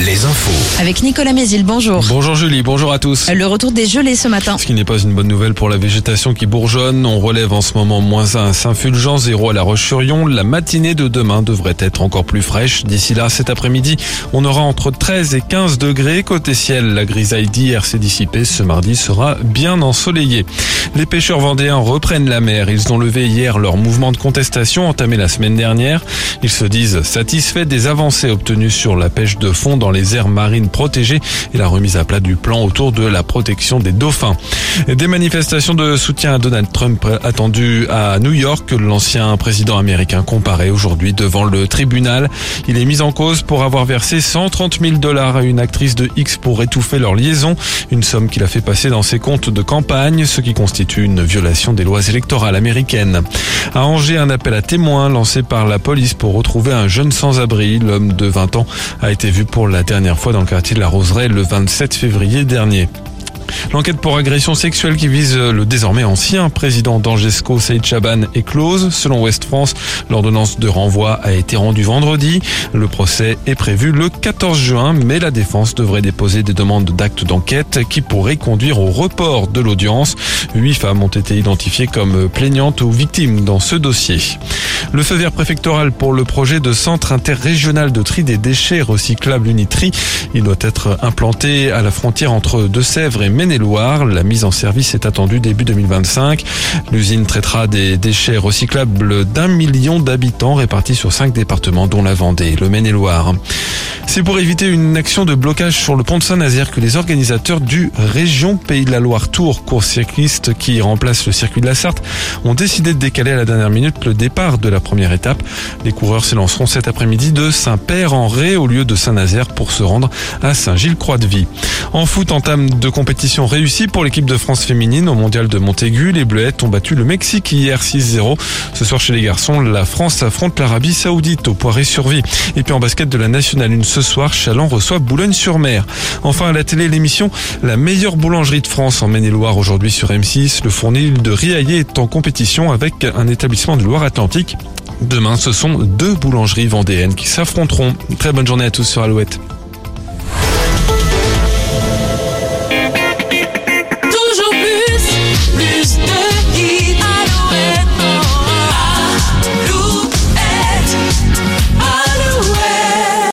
Les infos. Avec Nicolas Mézil, bonjour. Bonjour Julie, bonjour à tous. Le retour des gelées ce matin. Ce qui n'est pas une bonne nouvelle pour la végétation qui bourgeonne. On relève en ce moment moins 1 à Saint-Fulgent, 0 à La Roche-sur-Yon. La matinée de demain devrait être encore plus fraîche. D'ici là, cet après-midi, on aura entre 13 et 15 degrés. Côté ciel, la grisaille d'hier s'est dissipée. Ce mardi sera bien ensoleillé. Les pêcheurs vendéens reprennent la mer. Ils ont levé hier leur mouvement de contestation entamé la semaine dernière. Ils se disent satisfaits des avancées obtenues sur la pêche de fond dans les aires marines protégées et la remise à plat du plan autour de la protection des dauphins. Des manifestations de soutien à Donald Trump attendues à New York. L'ancien président américain comparé aujourd'hui devant le tribunal. Il est mis en cause pour avoir versé 130 000 dollars à une actrice de X pour étouffer leur liaison. Une somme qu'il a fait passer dans ses comptes de campagne, ce qui constitue une violation des lois électorales américaines. À Angers, un appel à témoins lancé par la police pour retrouver un jeune sans-abri. L'homme de 20 ans a été vu pour la dernière fois dans le quartier de la Roseraie le 27 février dernier. L'enquête pour agression sexuelle qui vise le désormais ancien président d'Angesco, Saïd Chaban, est close. Selon Ouest France, l'ordonnance de renvoi a été rendue vendredi. Le procès est prévu le 14 juin, mais la défense devrait déposer des demandes d'actes d'enquête qui pourraient conduire au report de l'audience. Huit femmes ont été identifiées comme plaignantes ou victimes dans ce dossier. Le feu vert préfectoral pour le projet de centre interrégional de tri des déchets recyclables Unitri. Il doit être implanté à la frontière entre Deux-Sèvres et Maine-et-Loire. La mise en service est attendue début 2025. L'usine traitera des déchets recyclables d'un million d'habitants répartis sur cinq départements dont la Vendée, le Maine-et-Loire. C'est pour éviter une action de blocage sur le pont de Saint-Nazaire que les organisateurs du Région Pays de la Loire Tour, course cycliste qui remplace le circuit de la Sarthe, ont décidé de décaler à la dernière minute le départ de la première étape. Les coureurs s'élanceront cet après-midi de Saint-Père-en-Ré au lieu de Saint-Nazaire pour se rendre à Saint-Gilles-Croix-de-Vie. En foot, entame de compétition réussie pour l'équipe de France féminine au mondial de Montaigu. Les Bleuettes ont battu le Mexique hier 6-0. Ce soir chez les garçons, la France affronte l'Arabie Saoudite au Poiré-sur-Vie. Et puis en basket de la Nationale 1 ce soir, Chaland reçoit Boulogne-sur-Mer. Enfin à la télé, l'émission La meilleure boulangerie de France en Maine-et-Loire aujourd'hui sur M6. Le fournil de Riaillé est en compétition avec un établissement de Loire-Atlantique. Demain, ce sont deux boulangeries vendéennes qui s'affronteront. Très bonne journée à tous sur Alouette.